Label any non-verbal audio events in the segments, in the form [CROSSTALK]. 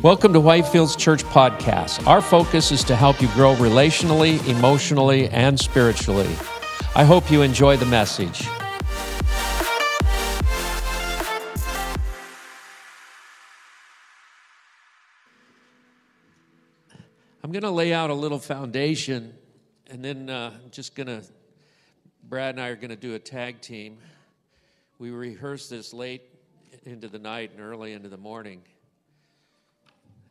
Welcome to Whitefields Church Podcast. Our focus is to help you grow relationally, emotionally, and spiritually. I hope you enjoy the message. I'm going to lay out a little foundation, and then uh, I'm just going to, Brad and I are going to do a tag team. We rehearsed this late into the night and early into the morning.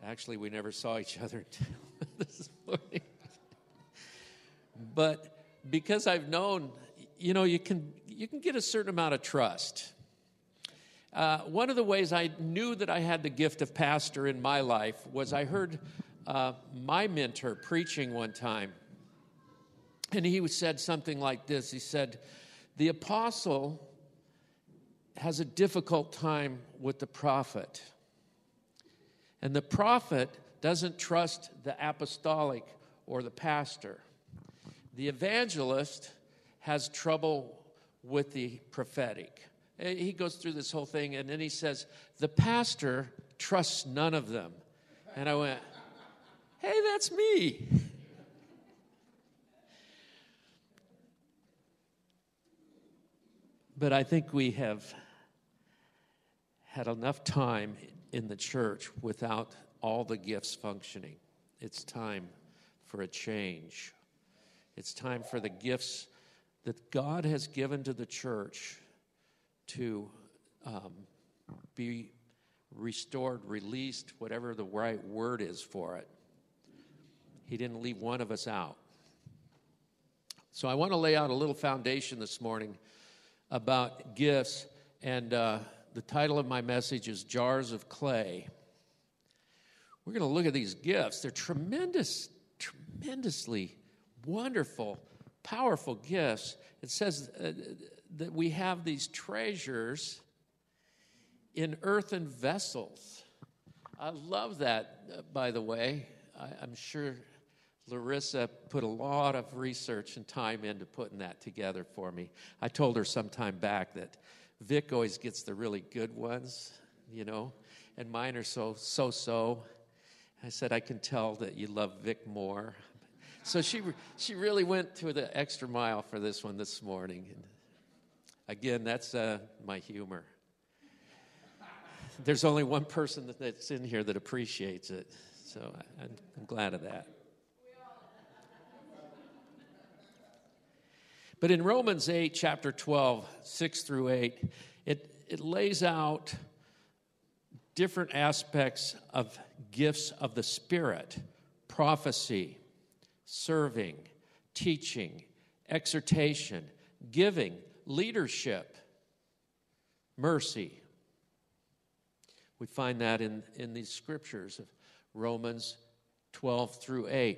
Actually, we never saw each other [LAUGHS] until this morning. but because I've known, you know, you can you can get a certain amount of trust. Uh, one of the ways I knew that I had the gift of pastor in my life was I heard uh, my mentor preaching one time, and he said something like this. He said, "The apostle has a difficult time with the prophet." And the prophet doesn't trust the apostolic or the pastor. The evangelist has trouble with the prophetic. Eh, he goes through this whole thing and then he says, The pastor trusts none of them. And I went, Hey, that's me. But I think we have had enough time in the church without all the gifts functioning. It's time for a change. It's time for the gifts that God has given to the church to um, be restored, released, whatever the right word is for it. He didn't leave one of us out. So I want to lay out a little foundation this morning about gifts and. Uh, the title of my message is Jars of Clay. We're going to look at these gifts. They're tremendous, tremendously wonderful, powerful gifts. It says uh, that we have these treasures in earthen vessels. I love that, uh, by the way. I, I'm sure Larissa put a lot of research and time into putting that together for me. I told her some time back that Vic always gets the really good ones, you know, and mine are so so so. I said, I can tell that you love Vic more. So she she really went to the extra mile for this one this morning. And again, that's uh, my humor. There's only one person that's in here that appreciates it, so I'm glad of that. But in Romans 8, chapter 12, 6 through 8, it, it lays out different aspects of gifts of the Spirit prophecy, serving, teaching, exhortation, giving, leadership, mercy. We find that in, in these scriptures of Romans 12 through 8.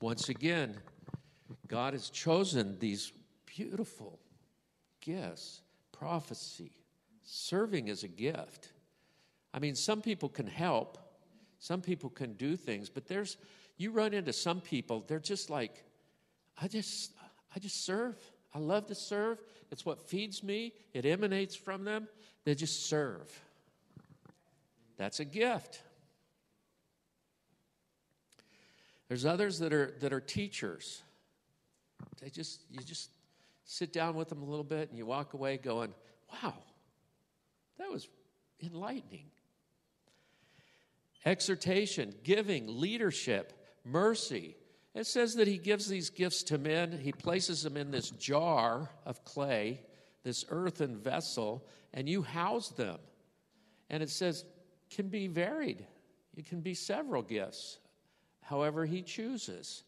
Once again, God has chosen these beautiful gifts prophecy, serving as a gift. I mean, some people can help, some people can do things, but there's, you run into some people, they're just like, I just, I just serve. I love to serve. It's what feeds me, it emanates from them. They just serve. That's a gift. There's others that are, that are teachers. They just you just sit down with them a little bit and you walk away going, "Wow. That was enlightening." Exhortation, giving, leadership, mercy. It says that he gives these gifts to men. He places them in this jar of clay, this earthen vessel, and you house them. And it says can be varied. It can be several gifts, however he chooses.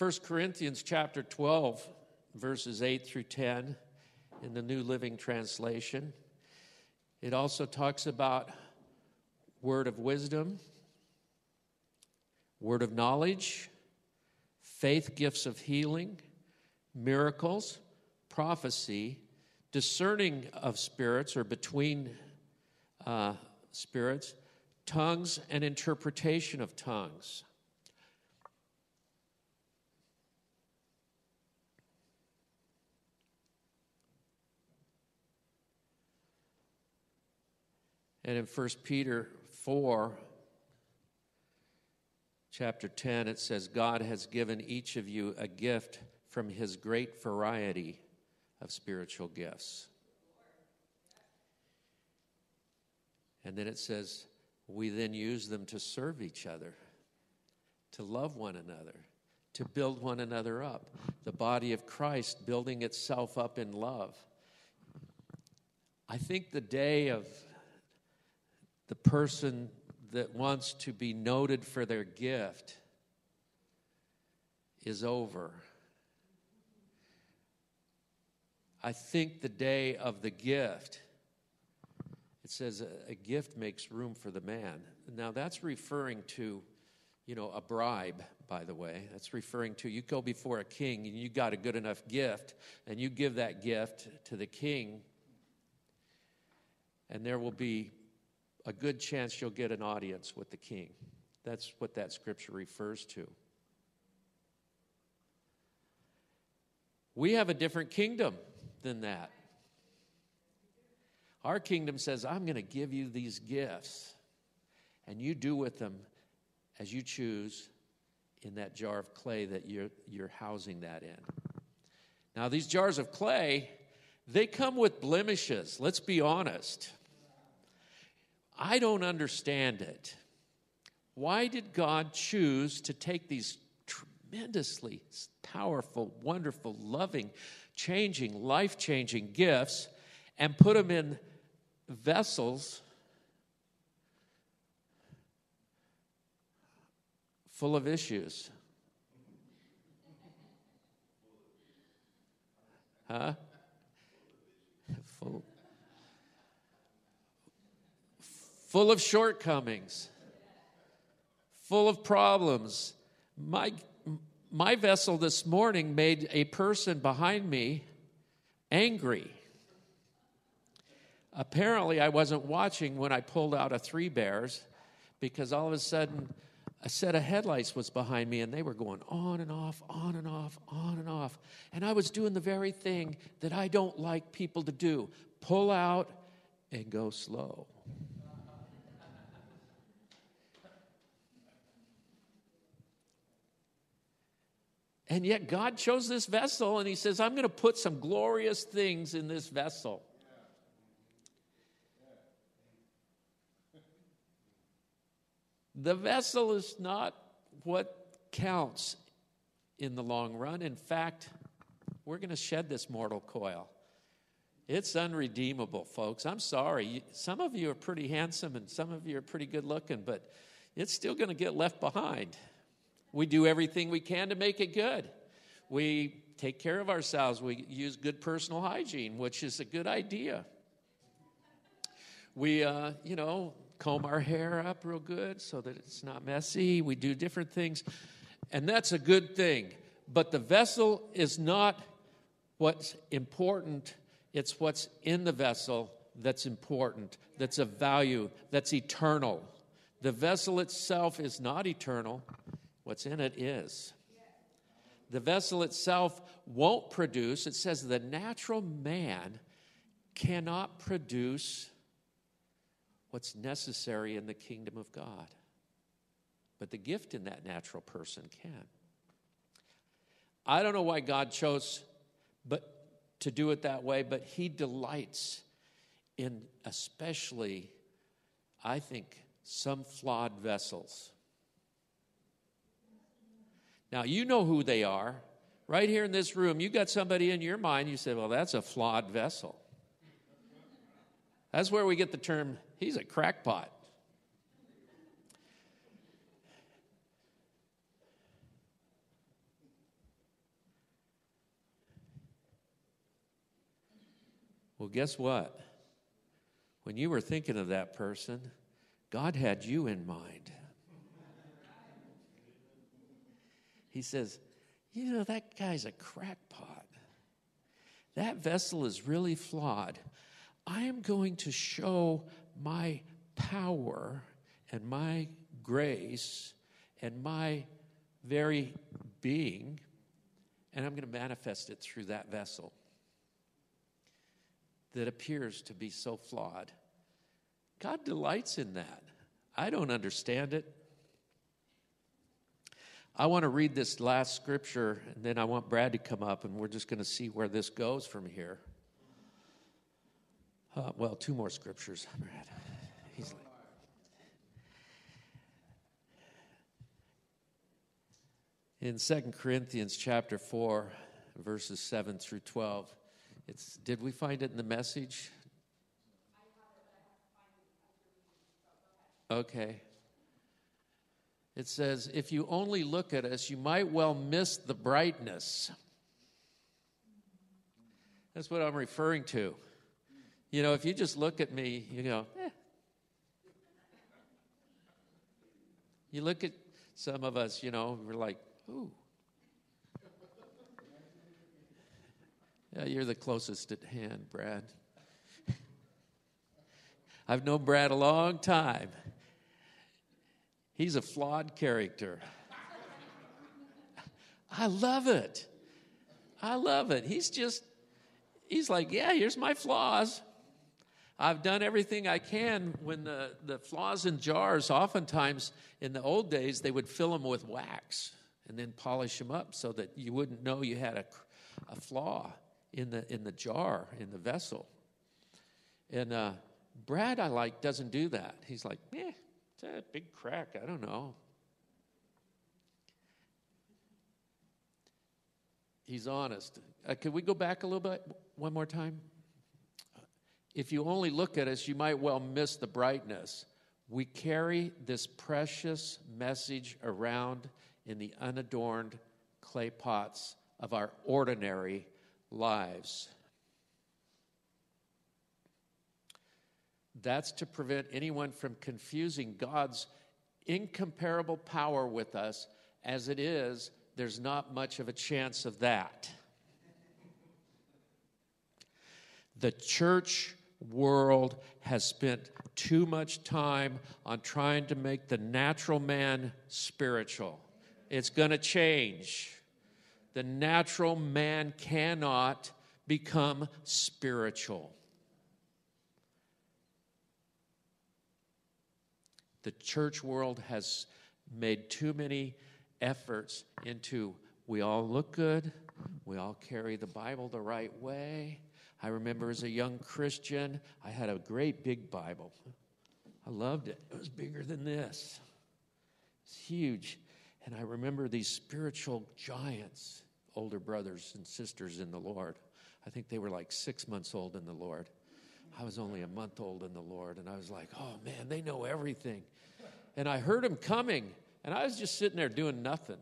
1 Corinthians chapter 12, verses 8 through 10 in the New Living Translation. It also talks about word of wisdom, word of knowledge, faith gifts of healing, miracles, prophecy, discerning of spirits or between uh, spirits, tongues, and interpretation of tongues. And in 1 Peter 4, chapter 10, it says, God has given each of you a gift from his great variety of spiritual gifts. And then it says, we then use them to serve each other, to love one another, to build one another up. The body of Christ building itself up in love. I think the day of the person that wants to be noted for their gift is over. I think the day of the gift, it says a, a, gift makes room for the man. Now that's referring to, you know, a bribe, by the way. That's referring to you go before a king and you got a good enough gift, and you give that gift to the king, and there will be a good chance you'll get an audience with the king. That's what that scripture refers to. We have a different kingdom than that. Our kingdom says, I'm going to give you these gifts, and you do with them as you choose in that jar of clay that you're, you're housing that in. Now, these jars of clay, they come with blemishes. Let's be honest. I don't understand it. Why did God choose to take these tremendously powerful, wonderful, loving, changing, life changing gifts and put them in vessels full of issues. Huh? Full, full of shortcomings, full of problems. My my vessel this morning made a person behind me angry. Apparently, I wasn't watching when I pulled out a three bears because all of a sudden a set of headlights was behind me and they were going on and off, on and off, on and off. And I was doing the very thing that I don't like people to do pull out and go slow. And yet God chose this vessel and He says, I'm going to put some glorious things in this vessel. The vessel is not what counts in the long run. In fact, we're going to shed this mortal coil. It's unredeemable, folks. I'm sorry. Some of you are pretty handsome and some of you are pretty good looking, but it's still going to get left behind. We do everything we can to make it good. We take care of ourselves. We use good personal hygiene, which is a good idea. We, uh, you know, comb our hair up real good so that it's not messy. We do different things, and that's a good thing. But the vessel is not what's important, it's what's in the vessel that's important, that's of value, that's eternal. The vessel itself is not eternal, What's in it is. The vessel itself won't produce. It says the natural man cannot produce what's necessary in the kingdom of God. But the gift in that natural person can. I don't know why God chose but to do it that way, but he delights in especially I think some flawed vessels. Now, you know who they are. Right here in this room, you got somebody in your mind, you say, well, that's a flawed vessel. That's where we get the term, he's a crackpot. Well, guess what? When you were thinking of that person, God had you in mind. He says, You know, that guy's a crackpot. That vessel is really flawed. I am going to show my power and my grace and my very being, and I'm going to manifest it through that vessel that appears to be so flawed. God delights in that. I don't understand it. I want to read this last scripture, and then I want Brad to come up, and we're just going to see where this goes from here. Uh, well, two more scriptures, Brad. He's like, in 2 Corinthians chapter 4, verses 7 through 12. It's, did we find it in the message? Okay. It says, if you only look at us, you might well miss the brightness. That's what I'm referring to. You know, if you just look at me, you go, eh. You look at some of us, you know, we're like, ooh. Yeah, you're the closest at hand, Brad. [LAUGHS] I've known Brad a long time. He's a flawed character. I love it. I love it. He's just, he's like, yeah, here's my flaws. I've done everything I can when the, the flaws in jars, oftentimes in the old days, they would fill them with wax and then polish them up so that you wouldn't know you had a, a flaw in the, in the jar, in the vessel. And uh, Brad, I like, doesn't do that. He's like, eh, it's a big crack. I don't know. He's honest. Uh, we go back a little bit one more time? If you only look at us, you might well miss the brightness. We carry this precious message around in the unadorned clay pots of our ordinary lives. That's to prevent anyone from confusing God's incomparable power with us. As it is, there's not much of a chance of that. The church world has spent too much time on trying to make the natural man spiritual. It's going to change. The natural man cannot become spiritual. The church world has made too many efforts into we all look good, we all carry the Bible the right way. I remember as a young Christian, I had a great big Bible. I loved it. It was bigger than this. It's huge. And I remember these spiritual giants, older brothers and sisters in the Lord. I think they were like six months old in the Lord. I was only a month old in the Lord, and I was like, oh man, they know everything. And I heard him coming, and I was just sitting there doing nothing.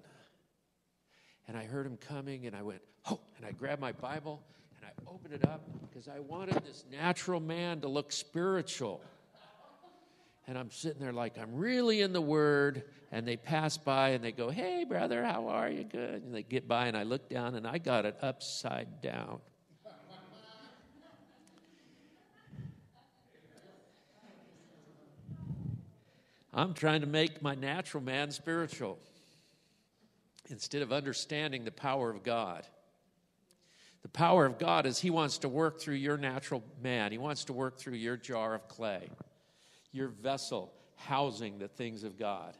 And I heard him coming, and I went, oh, and I grabbed my Bible and I opened it up because I wanted this natural man to look spiritual. And I'm sitting there like I'm really in the Word, and they pass by and they go, Hey, brother, how are you? Good. And they get by, and I look down, and I got it upside down. I'm trying to make my natural man spiritual instead of understanding the power of God. The power of God is He wants to work through your natural man, He wants to work through your jar of clay, your vessel housing the things of God.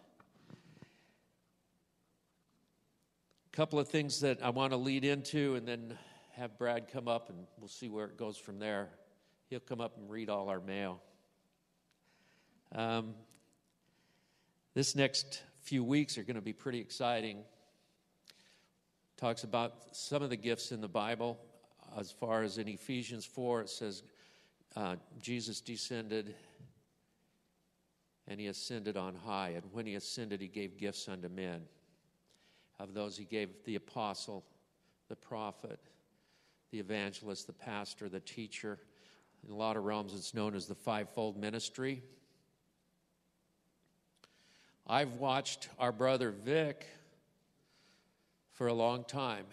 A couple of things that I want to lead into and then have Brad come up and we'll see where it goes from there. He'll come up and read all our mail. Um, this next few weeks are going to be pretty exciting. Talks about some of the gifts in the Bible. As far as in Ephesians 4, it says uh, Jesus descended and he ascended on high. And when he ascended, he gave gifts unto men. Of those, he gave the apostle, the prophet, the evangelist, the pastor, the teacher. In a lot of realms, it's known as the fivefold ministry. I've watched our brother Vic for a long time.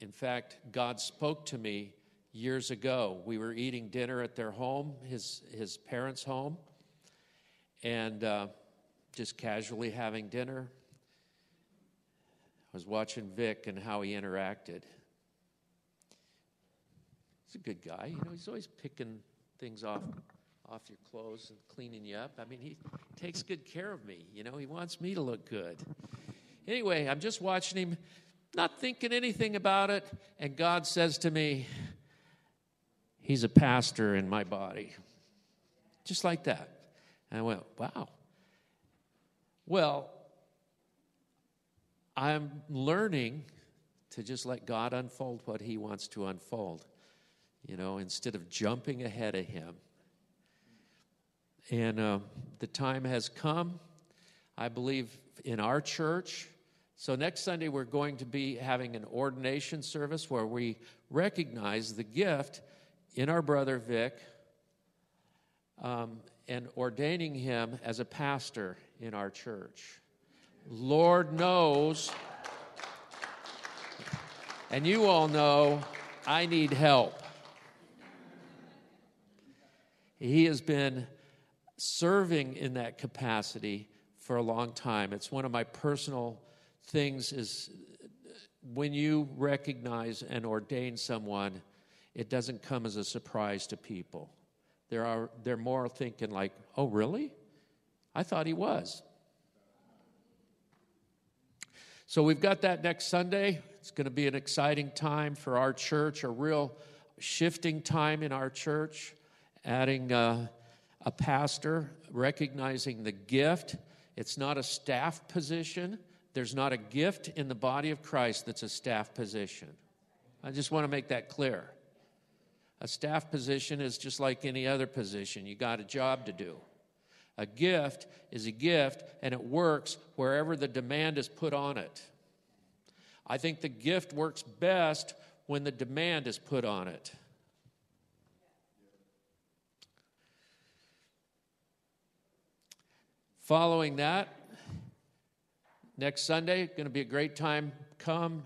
In fact, God spoke to me years ago. We were eating dinner at their home, his, his parents' home, and uh, just casually having dinner. I was watching Vic and how he interacted. He's a good guy. You know, he's always picking things off off your clothes and cleaning you up. I mean, he takes good care of me. You know, he wants me to look good. Anyway, I'm just watching him, not thinking anything about it, and God says to me, He's a pastor in my body. Just like that. And I went, Wow. Well, I'm learning to just let God unfold what He wants to unfold, you know, instead of jumping ahead of Him. And uh, the time has come, I believe, in our church. So, next Sunday, we're going to be having an ordination service where we recognize the gift in our brother Vic um, and ordaining him as a pastor in our church. Lord knows, and you all know, I need help. He has been serving in that capacity for a long time. It's one of my personal things is when you recognize and ordain someone, it doesn't come as a surprise to people. There are, they're more thinking like, oh, really? I thought he was. So we've got that next Sunday. It's going to be an exciting time for our church, a real shifting time in our church, adding uh, a pastor, recognizing the gift. It's not a staff position. There's not a gift in the body of Christ that's a staff position. I just want to make that clear. A staff position is just like any other position, you got a job to do. A gift is a gift, and it works wherever the demand is put on it. I think the gift works best when the demand is put on it. Following that, next Sunday, going to be a great time. Come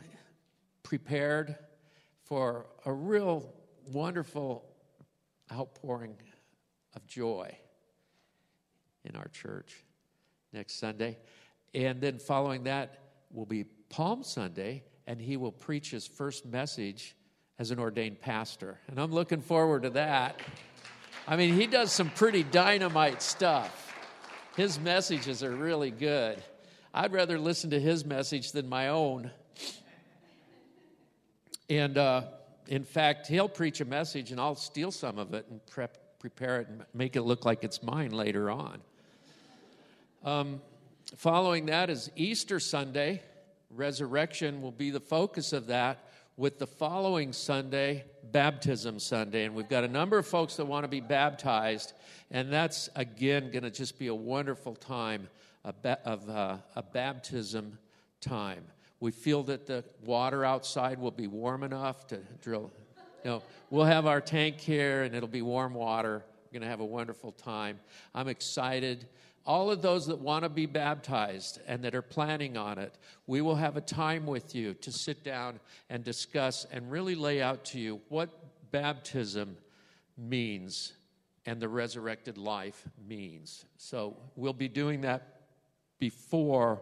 prepared for a real wonderful outpouring of joy in our church next Sunday. And then following that will be Palm Sunday, and he will preach his first message as an ordained pastor. And I'm looking forward to that. I mean, he does some pretty dynamite stuff. His messages are really good. I'd rather listen to his message than my own. And uh, in fact, he'll preach a message and I'll steal some of it and prep, prepare it and make it look like it's mine later on. Um, following that is Easter Sunday. Resurrection will be the focus of that, with the following Sunday, Baptism Sunday. And we've got a number of folks that want to be baptized. And that's, again, going to just be a wonderful time of uh, a baptism time. We feel that the water outside will be warm enough to drill. Know, we'll have our tank here and it'll be warm water. We're going to have a wonderful time. I'm excited all of those that want to be baptized and that are planning on it, we will have a time with you to sit down and discuss and really lay out to you what baptism means and the resurrected life means. So we'll be doing that before,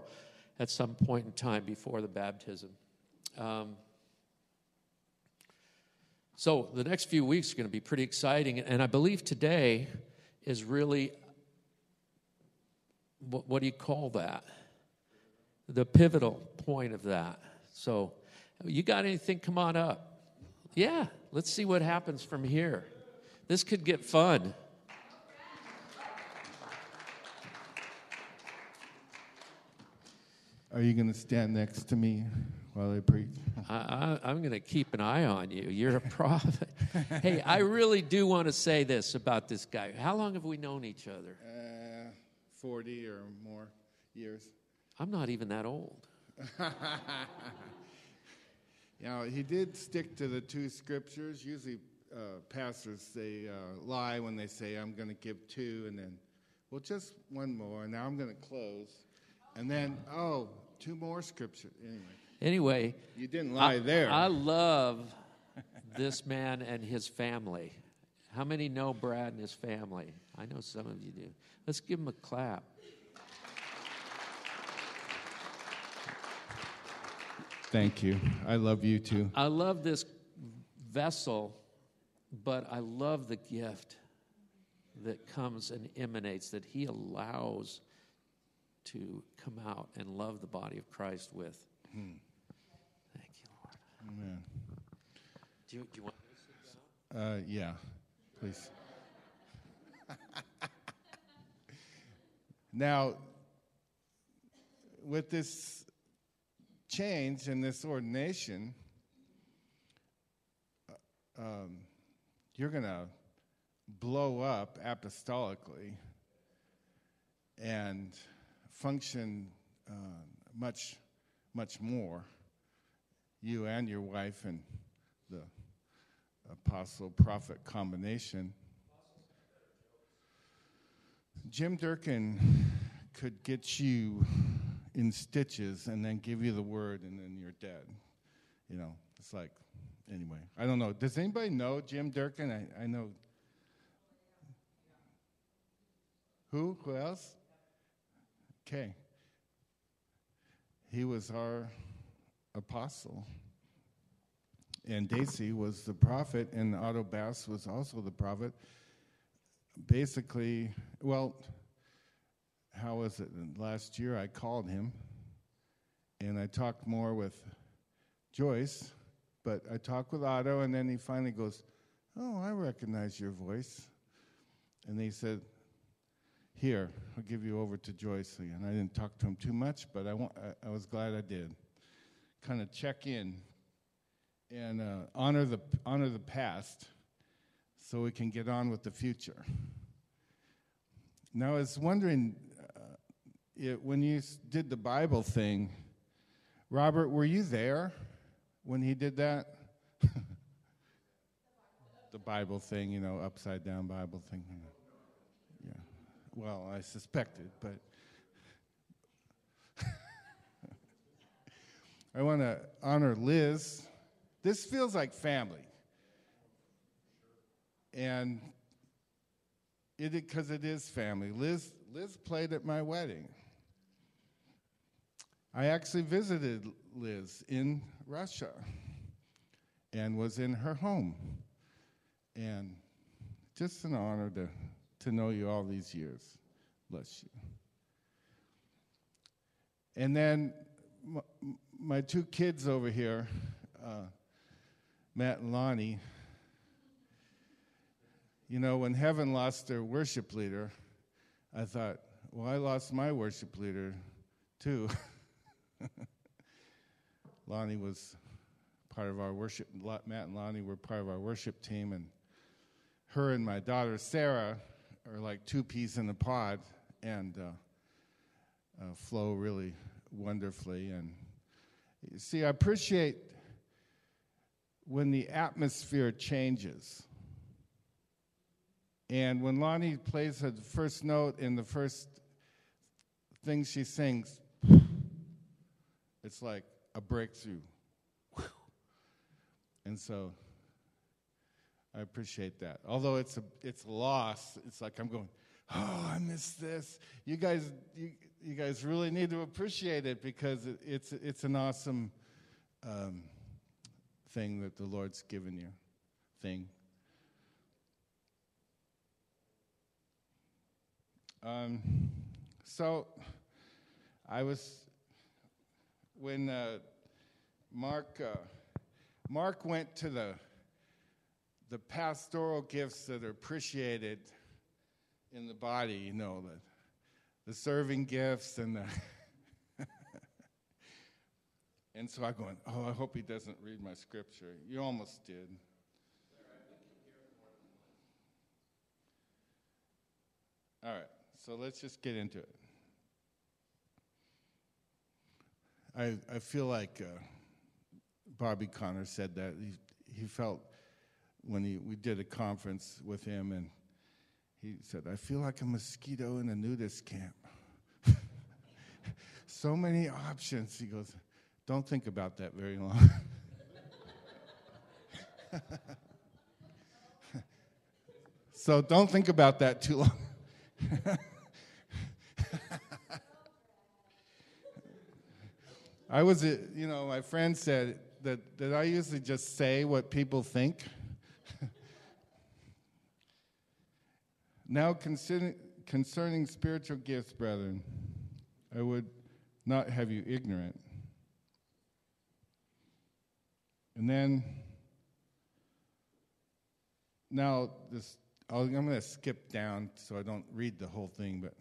at some point in time, before the baptism. Um, so the next few weeks are going to be pretty exciting, and I believe today is really what, what do you call that? The pivotal point of that. So, you got anything? Come on up. Yeah, let's see what happens from here. This could get fun. Are you going to stand next to me while I preach? I, am going to keep an eye on you. You're a [LAUGHS] prophet. hey, I really do want to say this about this guy. How long have we known each other? Uh, 40 or more years. I'm not even that old. [LAUGHS] you know, he did stick to the two scriptures. Usually, uh, pastors they uh, lie when they say, "I'm going to give two, and then, well, just one more. Now I'm going to close, and then, oh, two more scriptures. Anyway. Anyway, you didn't lie I, there. I love this man and his family. How many know Brad and his family? I know some of you do. Let's give him a clap. Thank you. I love you too. I love this vessel, but I love the gift. that comes and emanates that He allows to come out and love the body of Christ with. Hmm. Thank you, Lord. Amen. Do you, do you want? Uh, yeah, please. now, with this change and this ordination, uh, um, you're going to blow up apostolically and function uh, much, much more. You and your wife and the apostle prophet combination. Jim Durkin could get you in stitches and then give you the word and then you're dead. You know, it's like, anyway, I don't know. Does anybody know Jim Durkin? I, I know. Who? Who else? Okay. He was our apostle and Daisy was the prophet, and Otto Bass was also the prophet. Basically, well, how was it? Last year I called him, and I talked more with Joyce, but I talked with Otto, and then he finally goes, Oh, I recognize your voice. And he said, Here, I'll give you over to Joyce. And I didn't talk to him too much, but I, I, I was glad I did. Kind of check in and uh, honor the honor the past so we can get on with the future. Now, I was wondering uh, it, when you did the Bible thing, Robert, were you there when he did that? [LAUGHS] the Bible thing, you know, upside down Bible thing. Yeah. Well, I suspected, but. [LAUGHS] I want to honor Liz this feels like family. And it because it is family. Liz Liz played at my wedding. I actually visited Liz in Russia and was in her home. And just an honor to, to know you all these years. Bless you. And then my, my two kids over here, uh, Matt and Lonnie. You know, when Heaven lost their worship leader, I thought, well, I lost my worship leader too. [LAUGHS] Lonnie was part of our worship, Matt and Lonnie were part of our worship team, and her and my daughter Sarah are like two peas in a pod and uh, uh, flow really wonderfully. And see, I appreciate when the atmosphere changes. And when Lonnie plays the first note in the first thing she sings, it's like a breakthrough. And so I appreciate that. Although it's a it's loss, it's like I'm going, oh, I miss this. You guys, you, you guys really need to appreciate it because it, it's it's an awesome. Um, thing that the Lord's given you. Thing. Um, so I was, when uh, Mark, uh, Mark went to the, the pastoral gifts that are appreciated in the body, you know, the, the serving gifts and the. [LAUGHS] And so I go, oh, I hope he doesn't read my scripture. You almost did. All right, so let's just get into it. I, I feel like uh, Bobby Conner said that. He, he felt when he, we did a conference with him, and he said, I feel like a mosquito in a nudist camp. [LAUGHS] so many options. He goes, don't think about that very long. [LAUGHS] so don't think about that too long. I was, uh, you know, my friend said that, that I usually just say what people think. Now, concerning, concerning spiritual gifts, brethren, I would not have you ignorant. And then, now this, i am going to skip down so I don't read the whole thing, but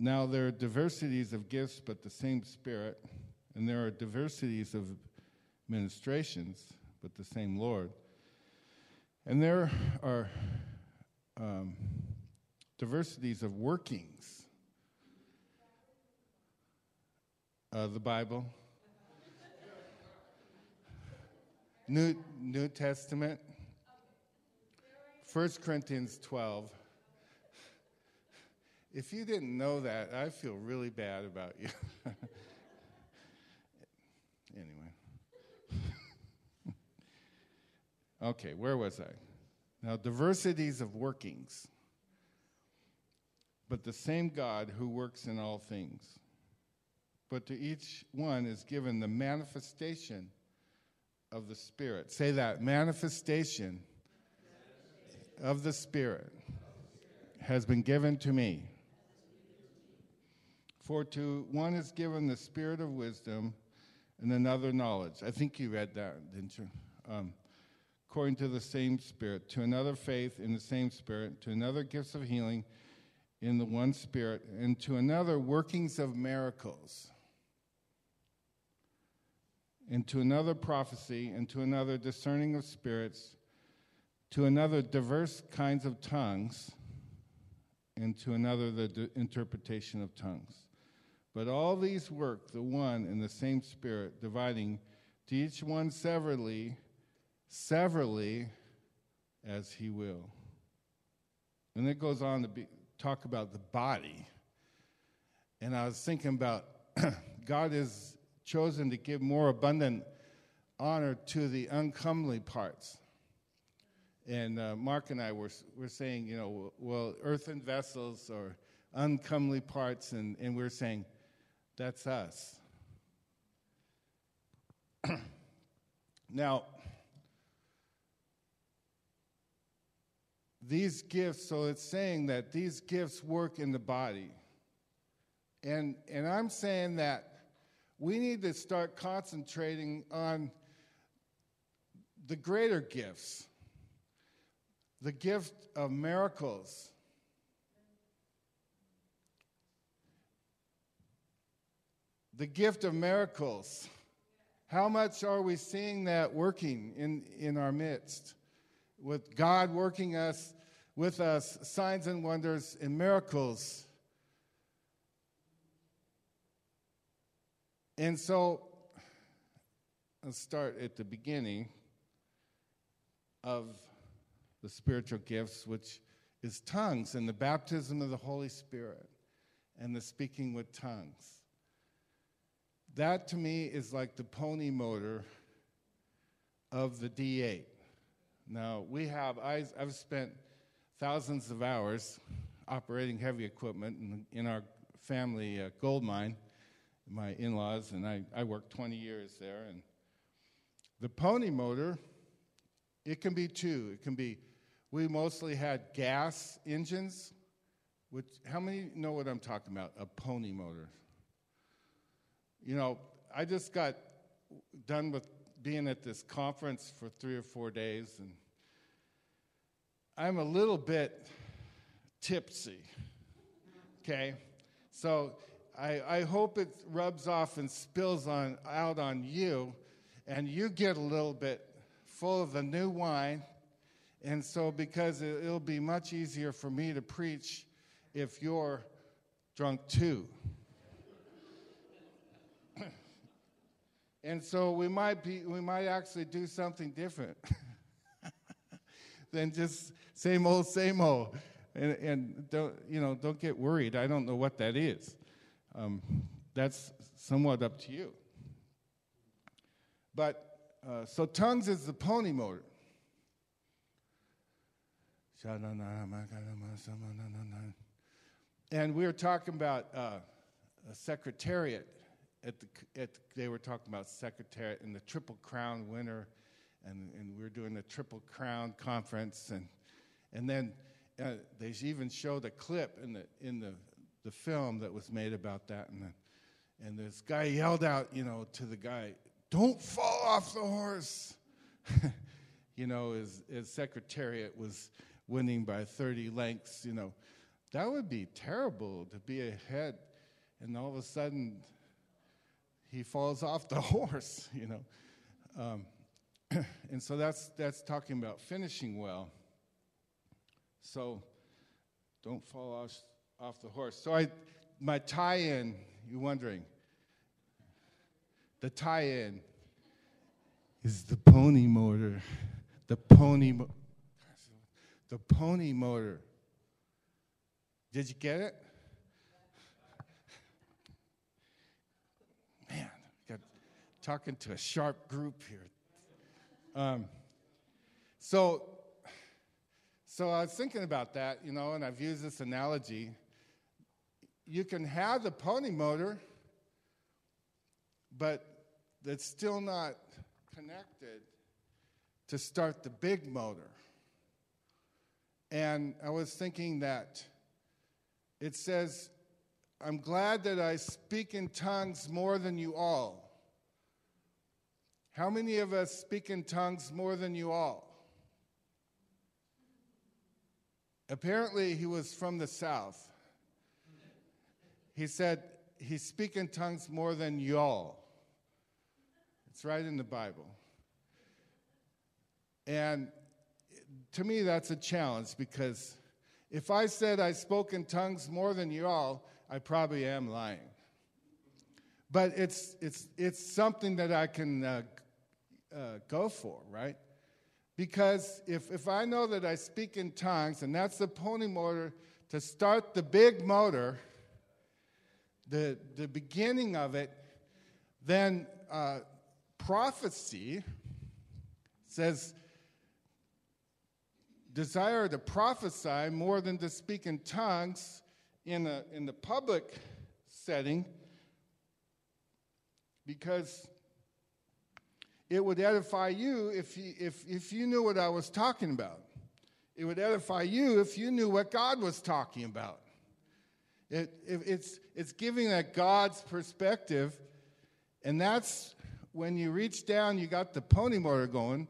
now there are diversities of gifts, but the same Spirit, and there are diversities of ministrations, but the same Lord. And there are um, diversities of workings. Uh, the Bible, New, New Testament, 1 Corinthians 12. If you didn't know that, I feel really bad about you. [LAUGHS] anyway. [LAUGHS] okay, where was I? Now, diversities of workings, but the same God who works in all things. But to each one is given the manifestation of the Spirit. Say that manifestation of the Spirit has been given to me. For to one is given the Spirit of wisdom and another knowledge. I think you read that, didn't you? Um, according to the same Spirit, to another faith in the same Spirit, to another gifts of healing in the one Spirit, and to another workings of miracles, and to another prophecy, and to another discerning of spirits, to another diverse kinds of tongues, and to another the d- interpretation of tongues. But all these work the one and the same Spirit, dividing to each one severally severally as he will. And it goes on to be, talk about the body. And I was thinking about [CLEARS THROAT] God has chosen to give more abundant honor to the uncomely parts. And uh, Mark and I were, were saying, you know, well, earthen vessels or uncomely parts, and, and we're saying, that's us. [CLEARS THROAT] now, these gifts, so it's saying that these gifts work in the body. And, and I'm saying that we need to start concentrating on the greater gifts, the gift of miracles. The gift of miracles. How much are we seeing that working in, in our midst? with God working us with us signs and wonders and miracles. And so let's start at the beginning of the spiritual gifts, which is tongues and the baptism of the Holy Spirit and the speaking with tongues. That to me is like the pony motor of the D8. Now, we have, I, have spent thousands of hours operating heavy equipment in, in our family uh, gold mine, my in laws, and I, I worked 20 years there. And the pony motor, it can be two. It can be, we mostly had gas engines, which, how many know what I'm talking about? A pony motor. You know, I just got done with being at this conference for three or four days, and I'm a little bit tipsy. Okay? So I, I hope it rubs off and spills on, out on you, and you get a little bit full of the new wine. And so, because it, it'll be much easier for me to preach if you're drunk too. And so we might be we might actually do something different [LAUGHS] than just same old, same old. And, and don't you know? Don't get worried. I don't know what that is. Um, that's somewhat up to you. But uh, so tongues is the pony motor. And we were talking about uh, a secretariat at the, at the, they were talking about secretariat and the Triple Crown winner, and, and we were doing the Triple Crown conference, and, and then uh, they even showed a clip in the in the the film that was made about that, and and this guy yelled out, you know, to the guy, "Don't fall off the horse." [LAUGHS] you know, his, his secretariat was winning by 30 lengths, you know. That would be terrible to be ahead, and all of a sudden he falls off the [LAUGHS] horse, you know. Um, [CLEARS THROAT] and so that's, that's talking about finishing well. So don't fall off, off the horse. So I, my tie-in, you're wondering, the tie-in is the pony motor. The pony, mo- the pony motor. Did you get it? Man, got talking to a sharp group here. Um, so, so I was thinking about that, you know, and I've used this analogy. You can have the pony motor, but it's still not connected to start the big motor. And I was thinking that it says, I'm glad that I speak in tongues more than you all. How many of us speak in tongues more than you all? Apparently, he was from the South. He said, He speak in tongues more than y'all. It's right in the Bible. And to me, that's a challenge because if I said I spoke in tongues more than you all, I probably am lying. But it's, it's, it's something that I can uh, uh, go for, right? Because if, if I know that I speak in tongues, and that's the pony motor to start the big motor, the, the beginning of it, then uh, prophecy says desire to prophesy more than to speak in tongues in, a, in the public setting because it would edify you if if, if you knew what I was talking about. It would edify you if you knew what God was talking about. It, it, it's, it's giving that God's perspective, and that's when you reach down, you got the pony motor going.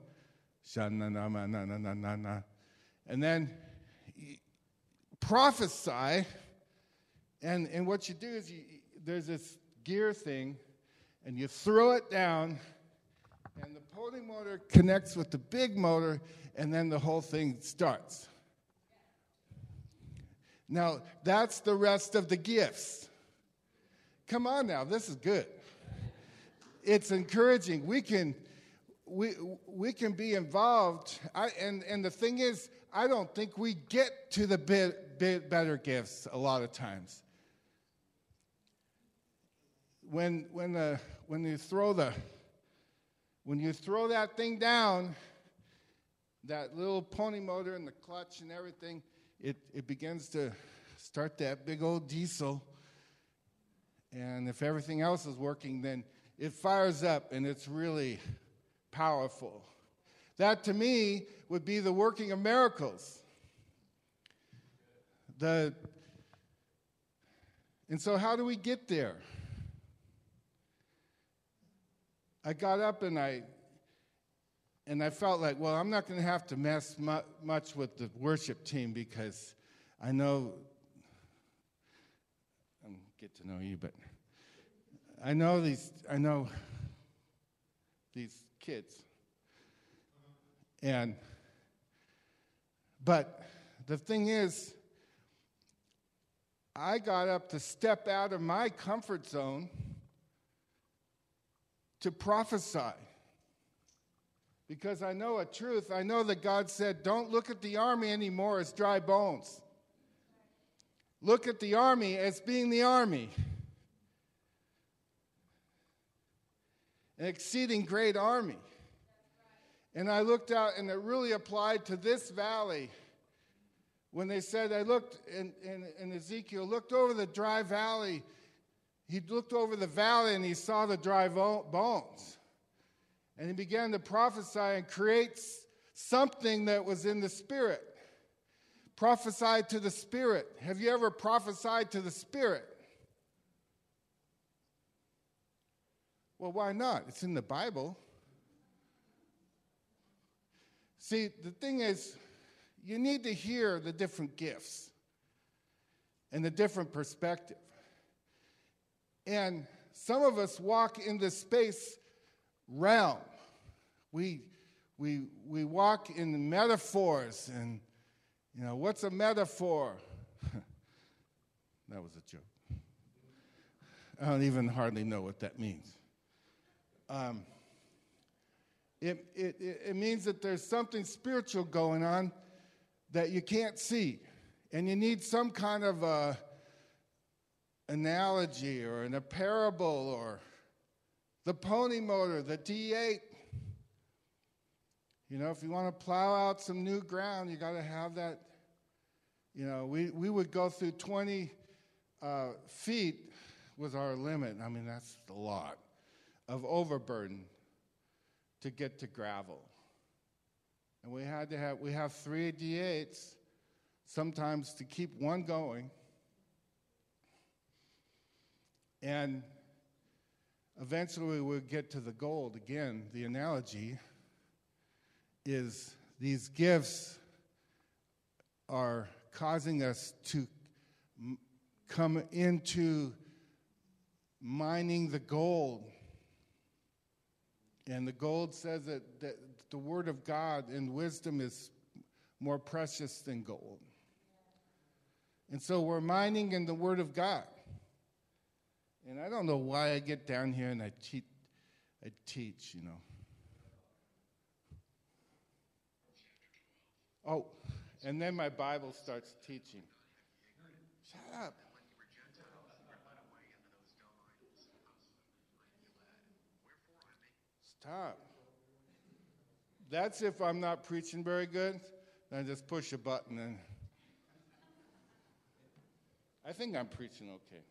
And then prophesy. And, and what you do is you, there's this gear thing, and you throw it down, and the pony motor connects with the big motor, and then the whole thing starts. Now, that's the rest of the gifts. Come on now, this is good. It's encouraging. We can we we can be involved. I, and and the thing is, I don't think we get to the bit, bit better gifts a lot of times. When when the when you throw the when you throw that thing down, that little pony motor and the clutch and everything, it, it begins to start that big old diesel. And if everything else is working, then it fires up and it's really powerful. That to me would be the working of miracles. The, and so, how do we get there? I got up and I and I felt like, well, I'm not going to have to mess mu- much with the worship team because I know I'm get to know you, but I know these. I know these kids. And, but the thing is, I got up to step out of my comfort zone to prophesy. Because I know a truth. I know that God said, don't look at the army anymore as dry bones. Look at the army as being the army. An exceeding great army. And I looked out, and it really applied to this valley. When they said, I looked, and, Ezekiel looked over the dry valley. He looked over the valley and he saw the dry bones. And he began to prophesy and create something that was in the spirit. prophesied to the Spirit. Have you ever prophesied to the Spirit? Well, why not? It's in the Bible. See, the thing is, you need to hear the different gifts and the different perspective. And some of us walk in this space realm. We, we, we walk in metaphors and, you know, what's a metaphor? [LAUGHS] that was a joke. I don't even hardly know what that means. Um, it, it, it means that there's something spiritual going on that you can't see. And you need some kind of a analogy or in a parable or the pony motor, the D8. You know, if you want to plow out some new ground, you got to have that. You know, we, we would go through 20 uh, feet was our limit. I mean, that's a lot of overburden to get to gravel. And we had to have, we have three D8s sometimes to keep one going. And eventually we would get to the gold. Again, the analogy is these gifts are causing us to m- come into mining the gold. And the gold says that, that the Word of God and wisdom is more precious than gold. And so we're mining in the Word of God. And I don't know why I get down here and I, te- I teach, you know. Oh, and then my Bible starts teaching. Shut up. Stop. That's if I'm not preaching very good. Then I just push a button and. I think I'm preaching okay.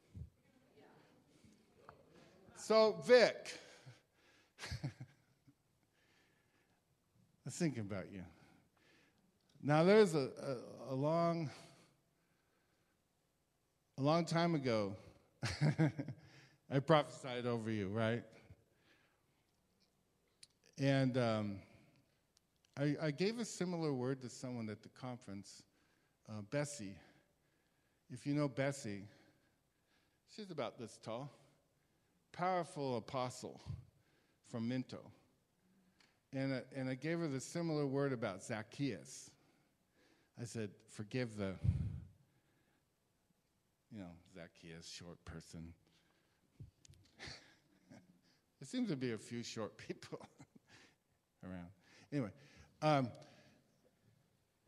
So, Vic, [LAUGHS] I was thinking about you. Now, there's a, a, a long, a long time ago, [LAUGHS] I prophesied over you, right? And um, I, I, gave a similar word to someone at the conference, uh, Bessie. If you know Bessie, she's about this tall. Powerful apostle from Minto. And, I, and I gave her the similar word about Zacchaeus. I said, forgive the, you know, Zacchaeus, short person. [LAUGHS] there seems to be a few short [LAUGHS] people around. Anyway, um,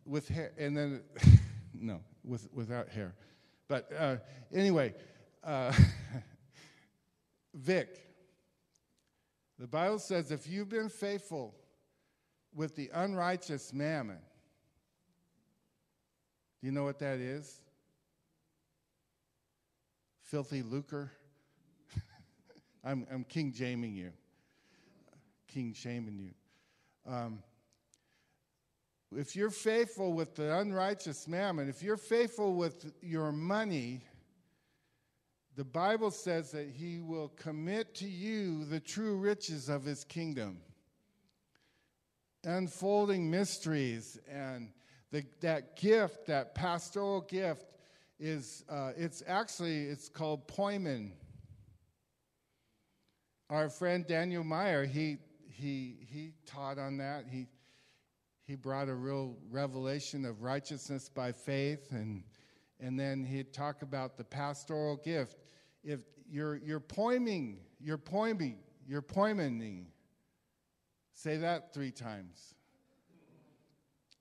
with hair, and then, [LAUGHS] no, with, without hair. But uh, anyway, uh, Vic, the Bible says if you've been faithful with the unrighteous mammon, do you know what that is? Filthy lucre. [LAUGHS] I'm, I'm King Jaming you. King shaming you. Um, if you're faithful with the unrighteous mammon, if you're faithful with your money, the Bible says that he will commit to you the true riches of his kingdom. Unfolding mysteries and the, that gift, that pastoral gift, is uh, it's actually it's called poimen. Our friend Daniel Meyer, he he he taught on that. He he brought a real revelation of righteousness by faith and and then he'd talk about the pastoral gift if you're you're poiming you're poiming you're poiming say that three times.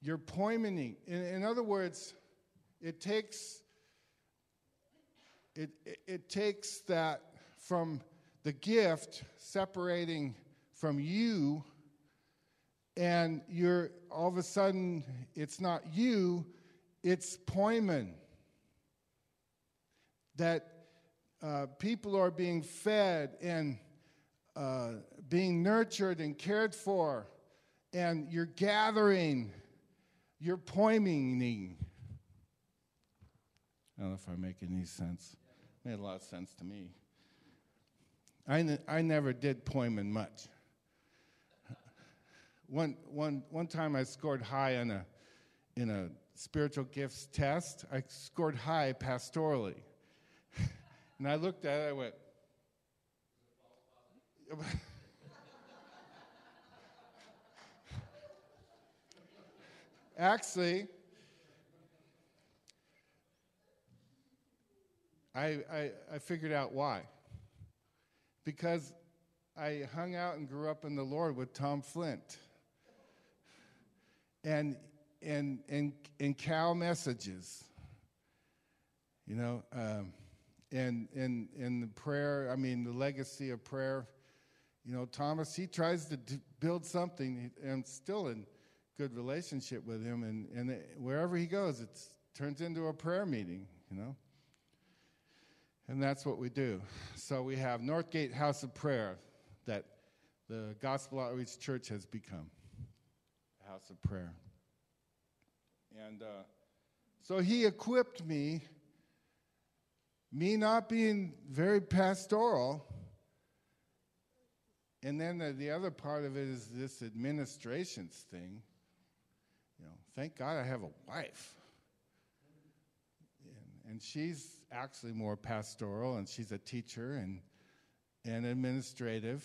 You're poiming in, in other words it takes it, it, it takes that from the gift separating from you and you're all of a sudden it's not you, it's poimen. That uh, people are being fed and uh, being nurtured and cared for, and you're gathering, you're poiming. I don't know if I make any sense. Made a lot of sense to me. I, I never did poimen much. One, one, one time I scored high in a, in a spiritual gifts test. I scored high pastorally. And I looked at it, I went, [LAUGHS] Actually, I, I, I figured out why. Because I hung out and grew up in the Lord with Tom Flint. And, and, and, and Cal messages, you know, um, and, and, and the prayer, I mean, the legacy of prayer. You know, Thomas, he tries to d- build something, and still in good relationship with him, and, and it, wherever he goes, it turns into a prayer meeting, you know. And that's what we do. So we have Northgate House of Prayer that the Gospel Outreach Church has become a house of prayer. And uh, so he equipped me, me not being very pastoral. And then the, the other part of it is this administrations thing. You know, thank God I have a wife. And, and she's actually more pastoral, and she's a teacher and, and administrative.